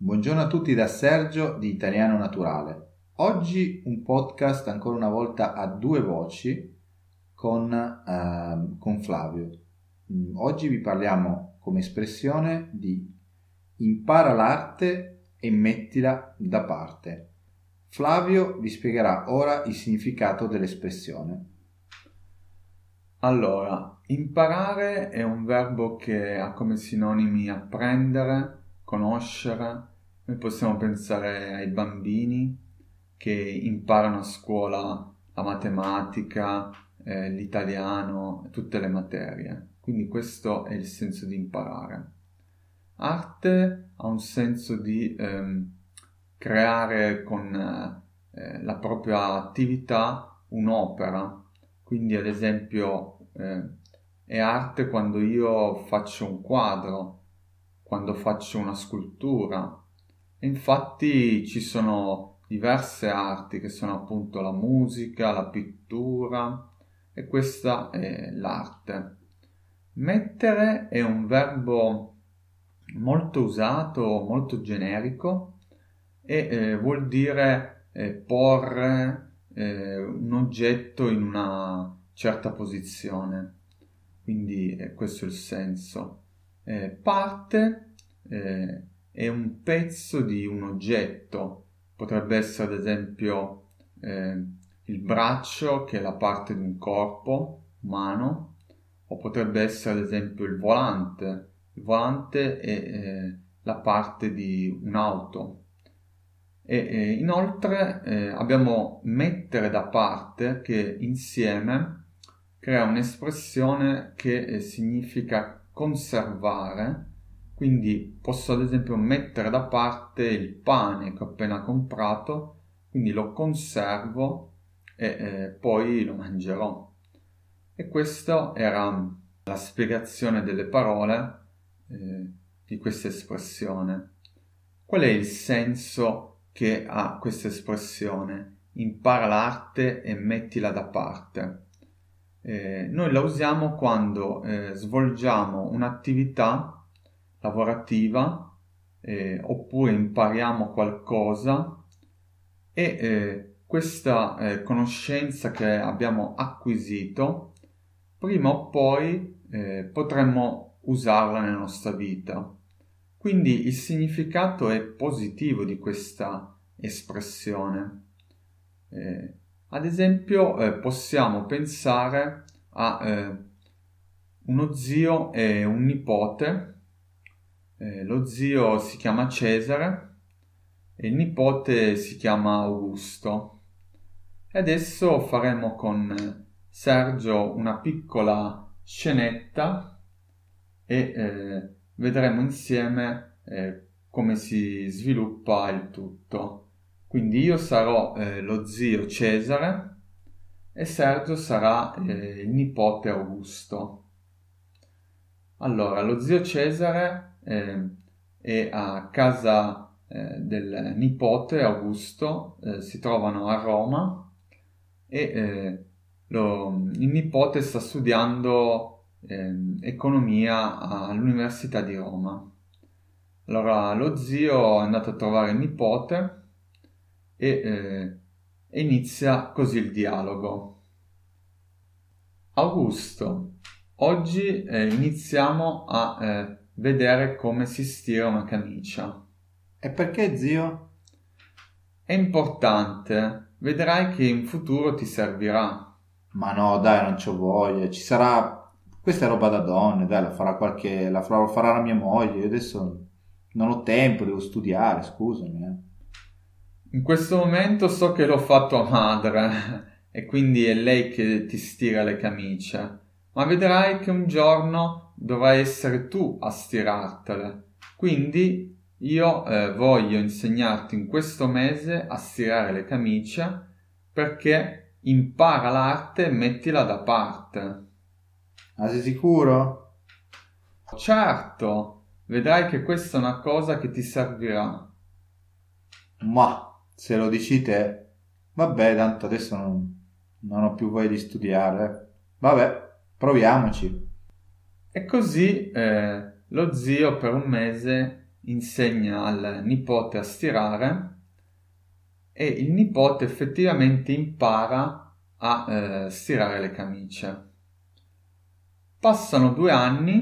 Buongiorno a tutti da Sergio di Italiano Naturale. Oggi un podcast ancora una volta a due voci con, uh, con Flavio. Mm, oggi vi parliamo come espressione di impara l'arte e mettila da parte. Flavio vi spiegherà ora il significato dell'espressione. Allora, imparare è un verbo che ha come sinonimi apprendere, conoscere, noi possiamo pensare ai bambini che imparano a scuola la matematica, eh, l'italiano, tutte le materie. Quindi questo è il senso di imparare. Arte ha un senso di ehm, creare con eh, la propria attività un'opera. Quindi ad esempio eh, è arte quando io faccio un quadro, quando faccio una scultura. infatti ci sono diverse arti che sono appunto la musica, la pittura e questa è l'arte. Mettere è un verbo molto usato, molto generico e eh, vuol dire eh, porre eh, un oggetto in una certa posizione. Quindi eh, questo è il senso eh, parte eh, è un pezzo di un oggetto, potrebbe essere ad esempio eh, il braccio che è la parte di un corpo umano, o potrebbe essere ad esempio il volante. Il volante è eh, la parte di un'auto. E, e inoltre eh, abbiamo mettere da parte che insieme crea un'espressione che eh, significa conservare, quindi posso ad esempio mettere da parte il pane che ho appena comprato, quindi lo conservo e eh, poi lo mangerò. E questa era la spiegazione delle parole eh, di questa espressione. Qual è il senso che ha questa espressione? Impara l'arte e mettila da parte. Eh, noi la usiamo quando eh, svolgiamo un'attività lavorativa eh, oppure impariamo qualcosa e eh, questa eh, conoscenza che abbiamo acquisito prima o poi eh, potremmo usarla nella nostra vita. Quindi il significato è positivo di questa espressione. Eh, ad esempio, eh, possiamo pensare a eh, uno zio e un nipote. Eh, lo zio si chiama Cesare e il nipote si chiama Augusto. E adesso faremo con Sergio una piccola scenetta e eh, vedremo insieme eh, come si sviluppa il tutto. Quindi io sarò eh, lo zio Cesare e Sergio sarà eh, il nipote Augusto. Allora, lo zio Cesare eh, è a casa eh, del nipote Augusto, eh, si trovano a Roma e eh, lo, il nipote sta studiando ehm, economia all'Università di Roma. Allora, lo zio è andato a trovare il nipote e, eh, e inizia così il dialogo. Augusto, oggi eh, iniziamo a eh, vedere come si stira una camicia. E perché, zio? È importante, vedrai che in futuro ti servirà. Ma no, dai, non c'ho voglia, ci sarà... Questa è roba da donne, dai, la farà qualche... la farà la mia moglie, io adesso non ho tempo, devo studiare, scusami, eh. In questo momento so che l'ho fatto a madre e quindi è lei che ti stira le camicie, ma vedrai che un giorno dovrai essere tu a stirartele. Quindi io eh, voglio insegnarti in questo mese a stirare le camicie perché impara l'arte e mettila da parte. Ma sei sicuro? Certo, vedrai che questa è una cosa che ti servirà. Ma se lo dici te, vabbè, tanto adesso non, non ho più voglia di studiare. Vabbè, proviamoci. E così eh, lo zio per un mese insegna al nipote a stirare e il nipote effettivamente impara a eh, stirare le camicie. Passano due anni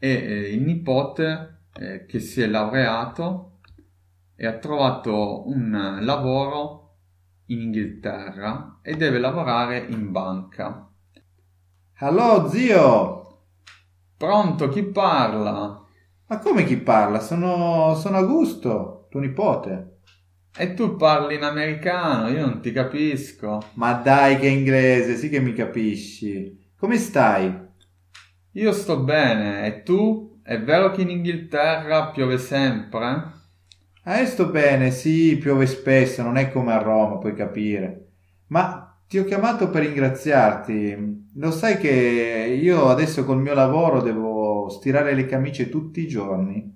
e eh, il nipote eh, che si è laureato e ha trovato un lavoro in Inghilterra e deve lavorare in banca. Allo zio! Pronto, chi parla? Ma come chi parla? Sono, sono Augusto, tuo nipote. E tu parli in americano, io non ti capisco. Ma dai che inglese, sì che mi capisci. Come stai? Io sto bene, e tu? È vero che in Inghilterra piove sempre? Eh, sto bene, sì, piove spesso, non è come a Roma, puoi capire. Ma ti ho chiamato per ringraziarti. Lo sai che io adesso col mio lavoro devo stirare le camicie tutti i giorni.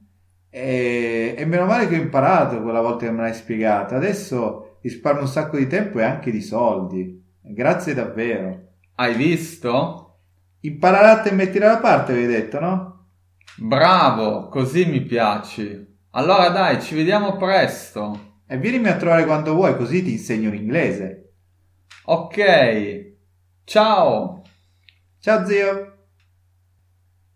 E, e meno male che ho imparato quella volta che me l'hai spiegato. Adesso risparmio un sacco di tempo e anche di soldi. Grazie davvero. Hai visto? Imparare e mettere da parte, avevi detto, no? Bravo, così mi piaci. Allora dai, ci vediamo presto. E vienimi a trovare quando vuoi, così ti insegno l'inglese. Ok. Ciao. Ciao zio.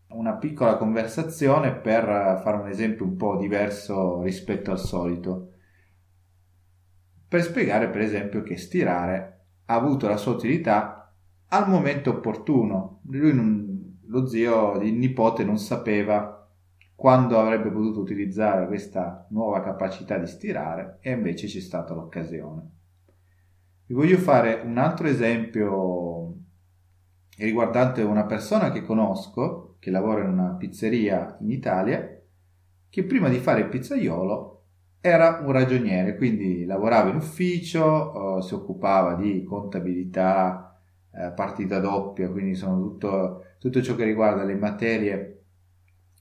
Una piccola conversazione per fare un esempio un po' diverso rispetto al solito. Per spiegare per esempio che stirare ha avuto la sua utilità al momento opportuno. Lui non, lo zio, il nipote non sapeva quando avrebbe potuto utilizzare questa nuova capacità di stirare e invece c'è stata l'occasione. Vi voglio fare un altro esempio riguardante una persona che conosco, che lavora in una pizzeria in Italia, che prima di fare il pizzaiolo era un ragioniere, quindi lavorava in ufficio, eh, si occupava di contabilità, eh, partita doppia, quindi sono tutto, tutto ciò che riguarda le materie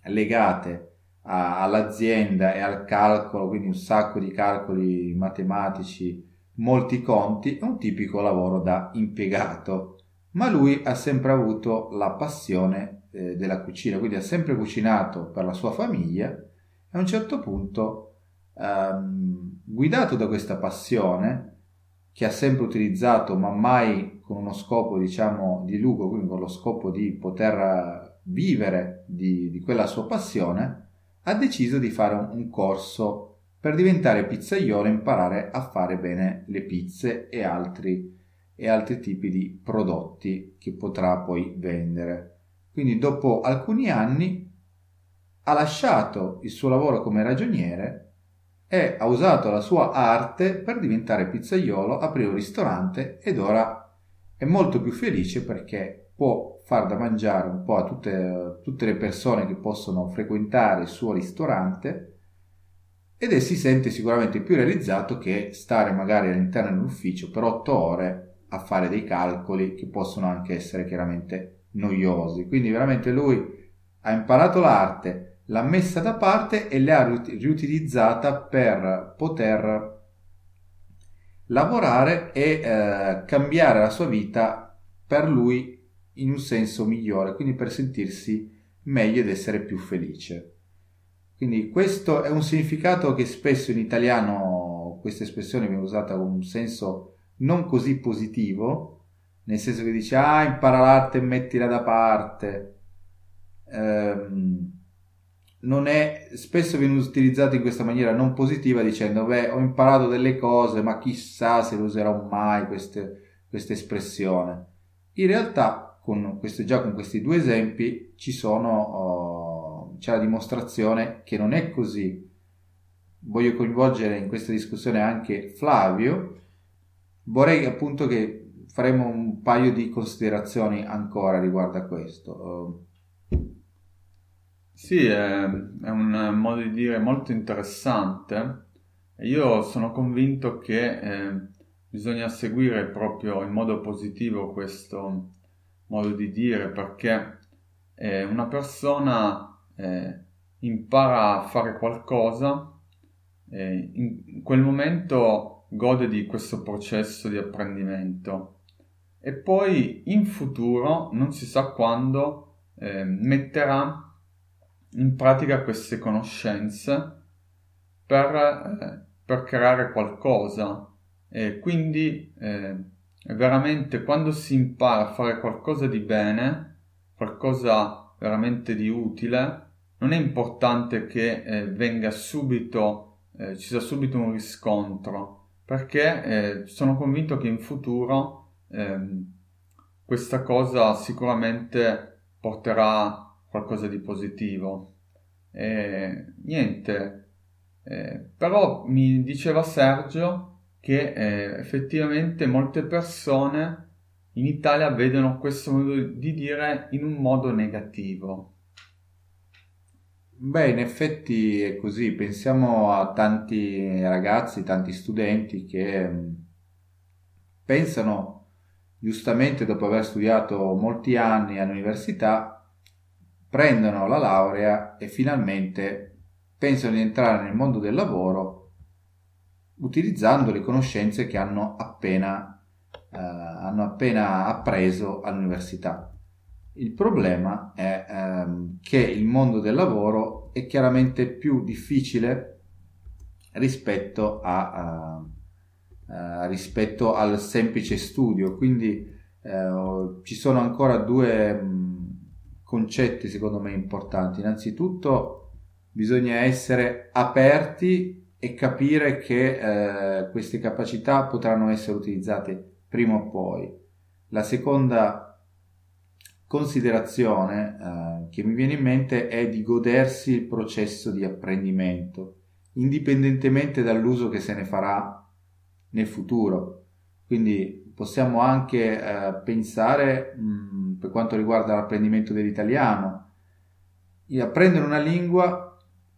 legate a, all'azienda e al calcolo, quindi un sacco di calcoli matematici, molti conti, è un tipico lavoro da impiegato. Ma lui ha sempre avuto la passione eh, della cucina, quindi ha sempre cucinato per la sua famiglia e a un certo punto, ehm, guidato da questa passione, che ha sempre utilizzato, ma mai con uno scopo, diciamo, di lucro, quindi con lo scopo di poter vivere di, di quella sua passione, ha deciso di fare un, un corso per diventare pizzaiolo e imparare a fare bene le pizze e altri, e altri tipi di prodotti che potrà poi vendere. Quindi dopo alcuni anni ha lasciato il suo lavoro come ragioniere e ha usato la sua arte per diventare pizzaiolo, aprire un ristorante ed ora è molto più felice perché può far da mangiare un po' a tutte, tutte le persone che possono frequentare il suo ristorante ed è, si sente sicuramente più realizzato che stare magari all'interno dell'ufficio per otto ore a fare dei calcoli che possono anche essere chiaramente noiosi. Quindi veramente lui ha imparato l'arte, l'ha messa da parte e l'ha riutilizzata per poter lavorare e eh, cambiare la sua vita per lui in un senso migliore, quindi per sentirsi meglio ed essere più felice. Quindi questo è un significato che spesso in italiano questa espressione viene usata con un senso non così positivo, nel senso che dice ah impara l'arte e mettila da parte. Ehm, non è, spesso viene utilizzato in questa maniera non positiva dicendo beh ho imparato delle cose ma chissà se lo userò mai queste, questa espressione. In realtà con questo, già con questi due esempi ci sono, uh, c'è la dimostrazione che non è così. Voglio coinvolgere in questa discussione anche Flavio. Vorrei appunto che faremo un paio di considerazioni ancora riguardo a questo. Sì, è, è un modo di dire molto interessante. Io sono convinto che eh, bisogna seguire proprio in modo positivo questo, modo di dire, perché eh, una persona eh, impara a fare qualcosa, eh, in quel momento gode di questo processo di apprendimento e poi in futuro, non si sa quando, eh, metterà in pratica queste conoscenze per, eh, per creare qualcosa. E quindi eh, veramente quando si impara a fare qualcosa di bene, qualcosa veramente di utile, non è importante che eh, venga subito, eh, ci sia subito un riscontro, perché eh, sono convinto che in futuro ehm, questa cosa sicuramente porterà qualcosa di positivo. E, niente, eh, però mi diceva Sergio che eh, effettivamente molte persone in Italia vedono questo modo di dire in un modo negativo. Beh, in effetti è così, pensiamo a tanti ragazzi, tanti studenti che mm, pensano giustamente dopo aver studiato molti anni all'università, prendono la laurea e finalmente pensano di entrare nel mondo del lavoro utilizzando le conoscenze che hanno appena, eh, hanno appena appreso all'università. Il problema è ehm, che il mondo del lavoro è chiaramente più difficile rispetto, a, uh, uh, rispetto al semplice studio, quindi uh, ci sono ancora due concetti secondo me importanti. Innanzitutto bisogna essere aperti e capire che eh, queste capacità potranno essere utilizzate prima o poi. La seconda considerazione eh, che mi viene in mente è di godersi il processo di apprendimento, indipendentemente dall'uso che se ne farà nel futuro. Quindi possiamo anche eh, pensare, mh, mm, per quanto riguarda l'apprendimento dell'italiano, apprendere una lingua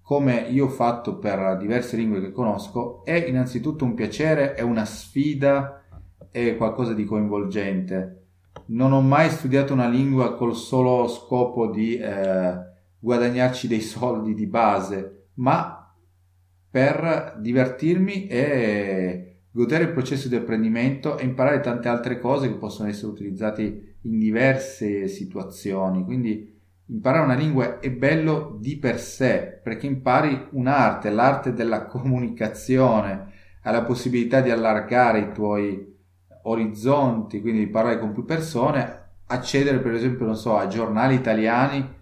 come io ho fatto per diverse lingue che conosco è innanzitutto un piacere, è una sfida, è qualcosa di coinvolgente non ho mai studiato una lingua col solo scopo di eh, guadagnarci dei soldi di base, ma per divertirmi e godere il processo di apprendimento e imparare tante altre cose che possono essere utilizzate in diverse situazioni. Quindi imparare una lingua è bello di per sé perché impari un'arte, l'arte della comunicazione, hai la possibilità di allargare i tuoi orizzonti, quindi di parlare con più persone, accedere per esempio, non so, a giornali italiani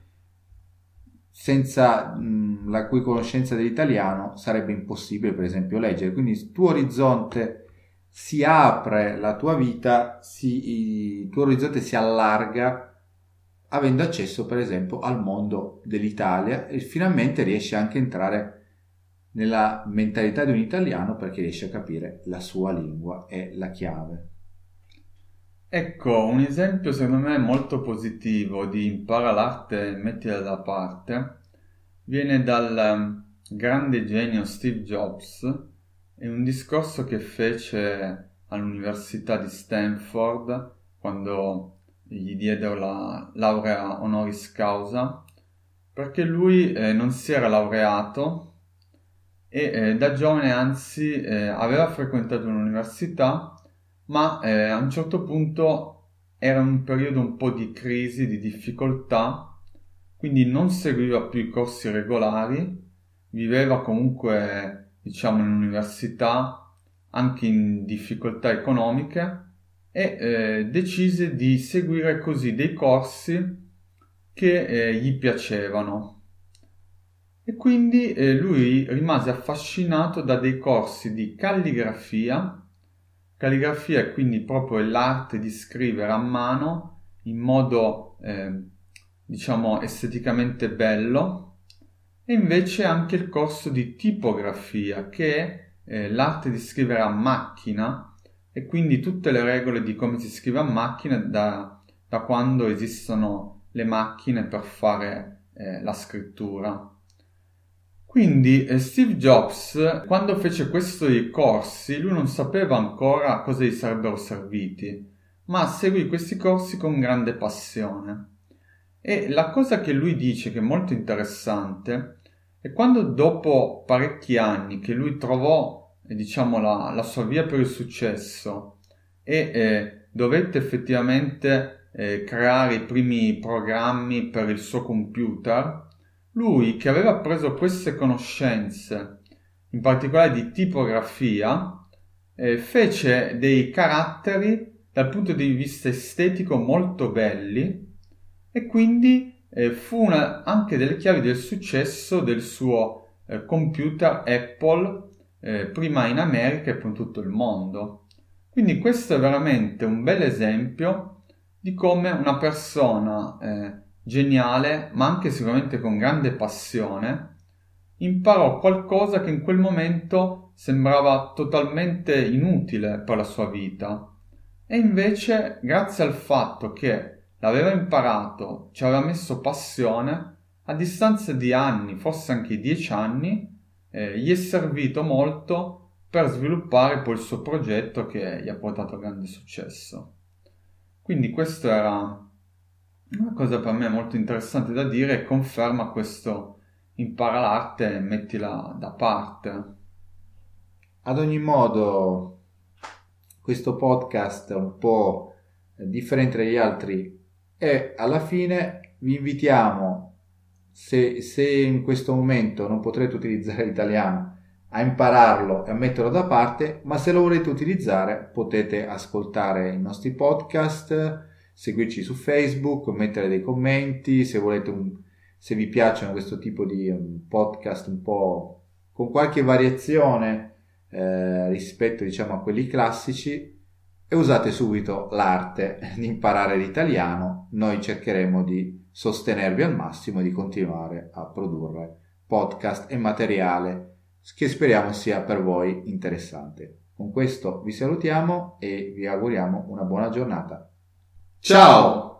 senza mh, la cui conoscenza dell'italiano sarebbe impossibile per esempio leggere. Quindi il tuo orizzonte si apre, la tua vita, si, il tuo orizzonte si allarga avendo accesso per esempio al mondo dell'Italia e finalmente riesci anche a entrare nella mentalità di un italiano perché riesci a capire la sua lingua e la chiave. Ecco, un esempio secondo me molto positivo di impara l'arte e mettila da parte viene dal um, grande genio Steve Jobs e un discorso che fece all'Università di Stanford quando gli diedero la laurea honoris causa perché lui eh, non si era laureato e eh, da giovane anzi eh, aveva frequentato un'università ma eh, a un certo punto era un periodo un po' di crisi, di difficoltà, quindi non seguiva più i corsi regolari, viveva comunque, diciamo, in università anche in difficoltà economiche e eh, decise di seguire così dei corsi che eh, gli piacevano. E quindi eh, lui rimase affascinato da dei corsi di calligrafia Calligrafia è quindi proprio l'arte di scrivere a mano in modo, eh, diciamo, esteticamente bello e invece anche il corso di tipografia che è eh, l'arte di scrivere a macchina e quindi tutte le regole di come si scrive a macchina da, da quando esistono le macchine per fare eh, la scrittura. Quindi eh, Steve Jobs, quando fece questi corsi, lui non sapeva ancora a cosa gli sarebbero serviti, ma seguì questi corsi con grande passione. E la cosa che lui dice che è molto interessante è quando dopo parecchi anni che lui trovò, diciamo, la, la sua via per il successo. E eh, dovette effettivamente eh, creare i primi programmi per il suo computer, lui che aveva preso queste conoscenze, in particolare di tipografia, eh, fece dei caratteri dal punto di vista estetico molto belli e quindi eh, fu una, anche delle chiavi del successo del suo eh, computer Apple eh, prima in America e poi in tutto il mondo. Quindi questo è veramente un bel esempio di come una persona eh, geniale, ma anche sicuramente con grande passione, imparò qualcosa che in quel momento sembrava totalmente inutile per la sua vita. E invece, grazie al fatto che l'aveva imparato, ci aveva messo passione, a distanza di anni, forse anche dieci anni, eh, gli è servito molto per sviluppare poi il suo progetto che gli ha portato grande successo. Quindi questa era una cosa per me molto interessante da dire e conferma questo impara l'arte e mettila da parte. Ad ogni modo, questo podcast è un po' differente dagli altri e alla fine vi invitiamo, se, se in questo momento non potrete utilizzare l'italiano, a impararlo e a metterlo da parte, ma se lo volete utilizzare potete ascoltare i nostri podcast, seguirci su Facebook, mettere dei commenti, se volete un, se vi piacciono questo tipo di um, podcast un po' con qualche variazione eh, rispetto diciamo a quelli classici e usate subito l'arte di imparare l'italiano, noi cercheremo di sostenervi al massimo e di continuare a produrre podcast e materiale che speriamo sia per voi interessante. Con questo vi salutiamo e vi auguriamo una buona giornata. Ciao!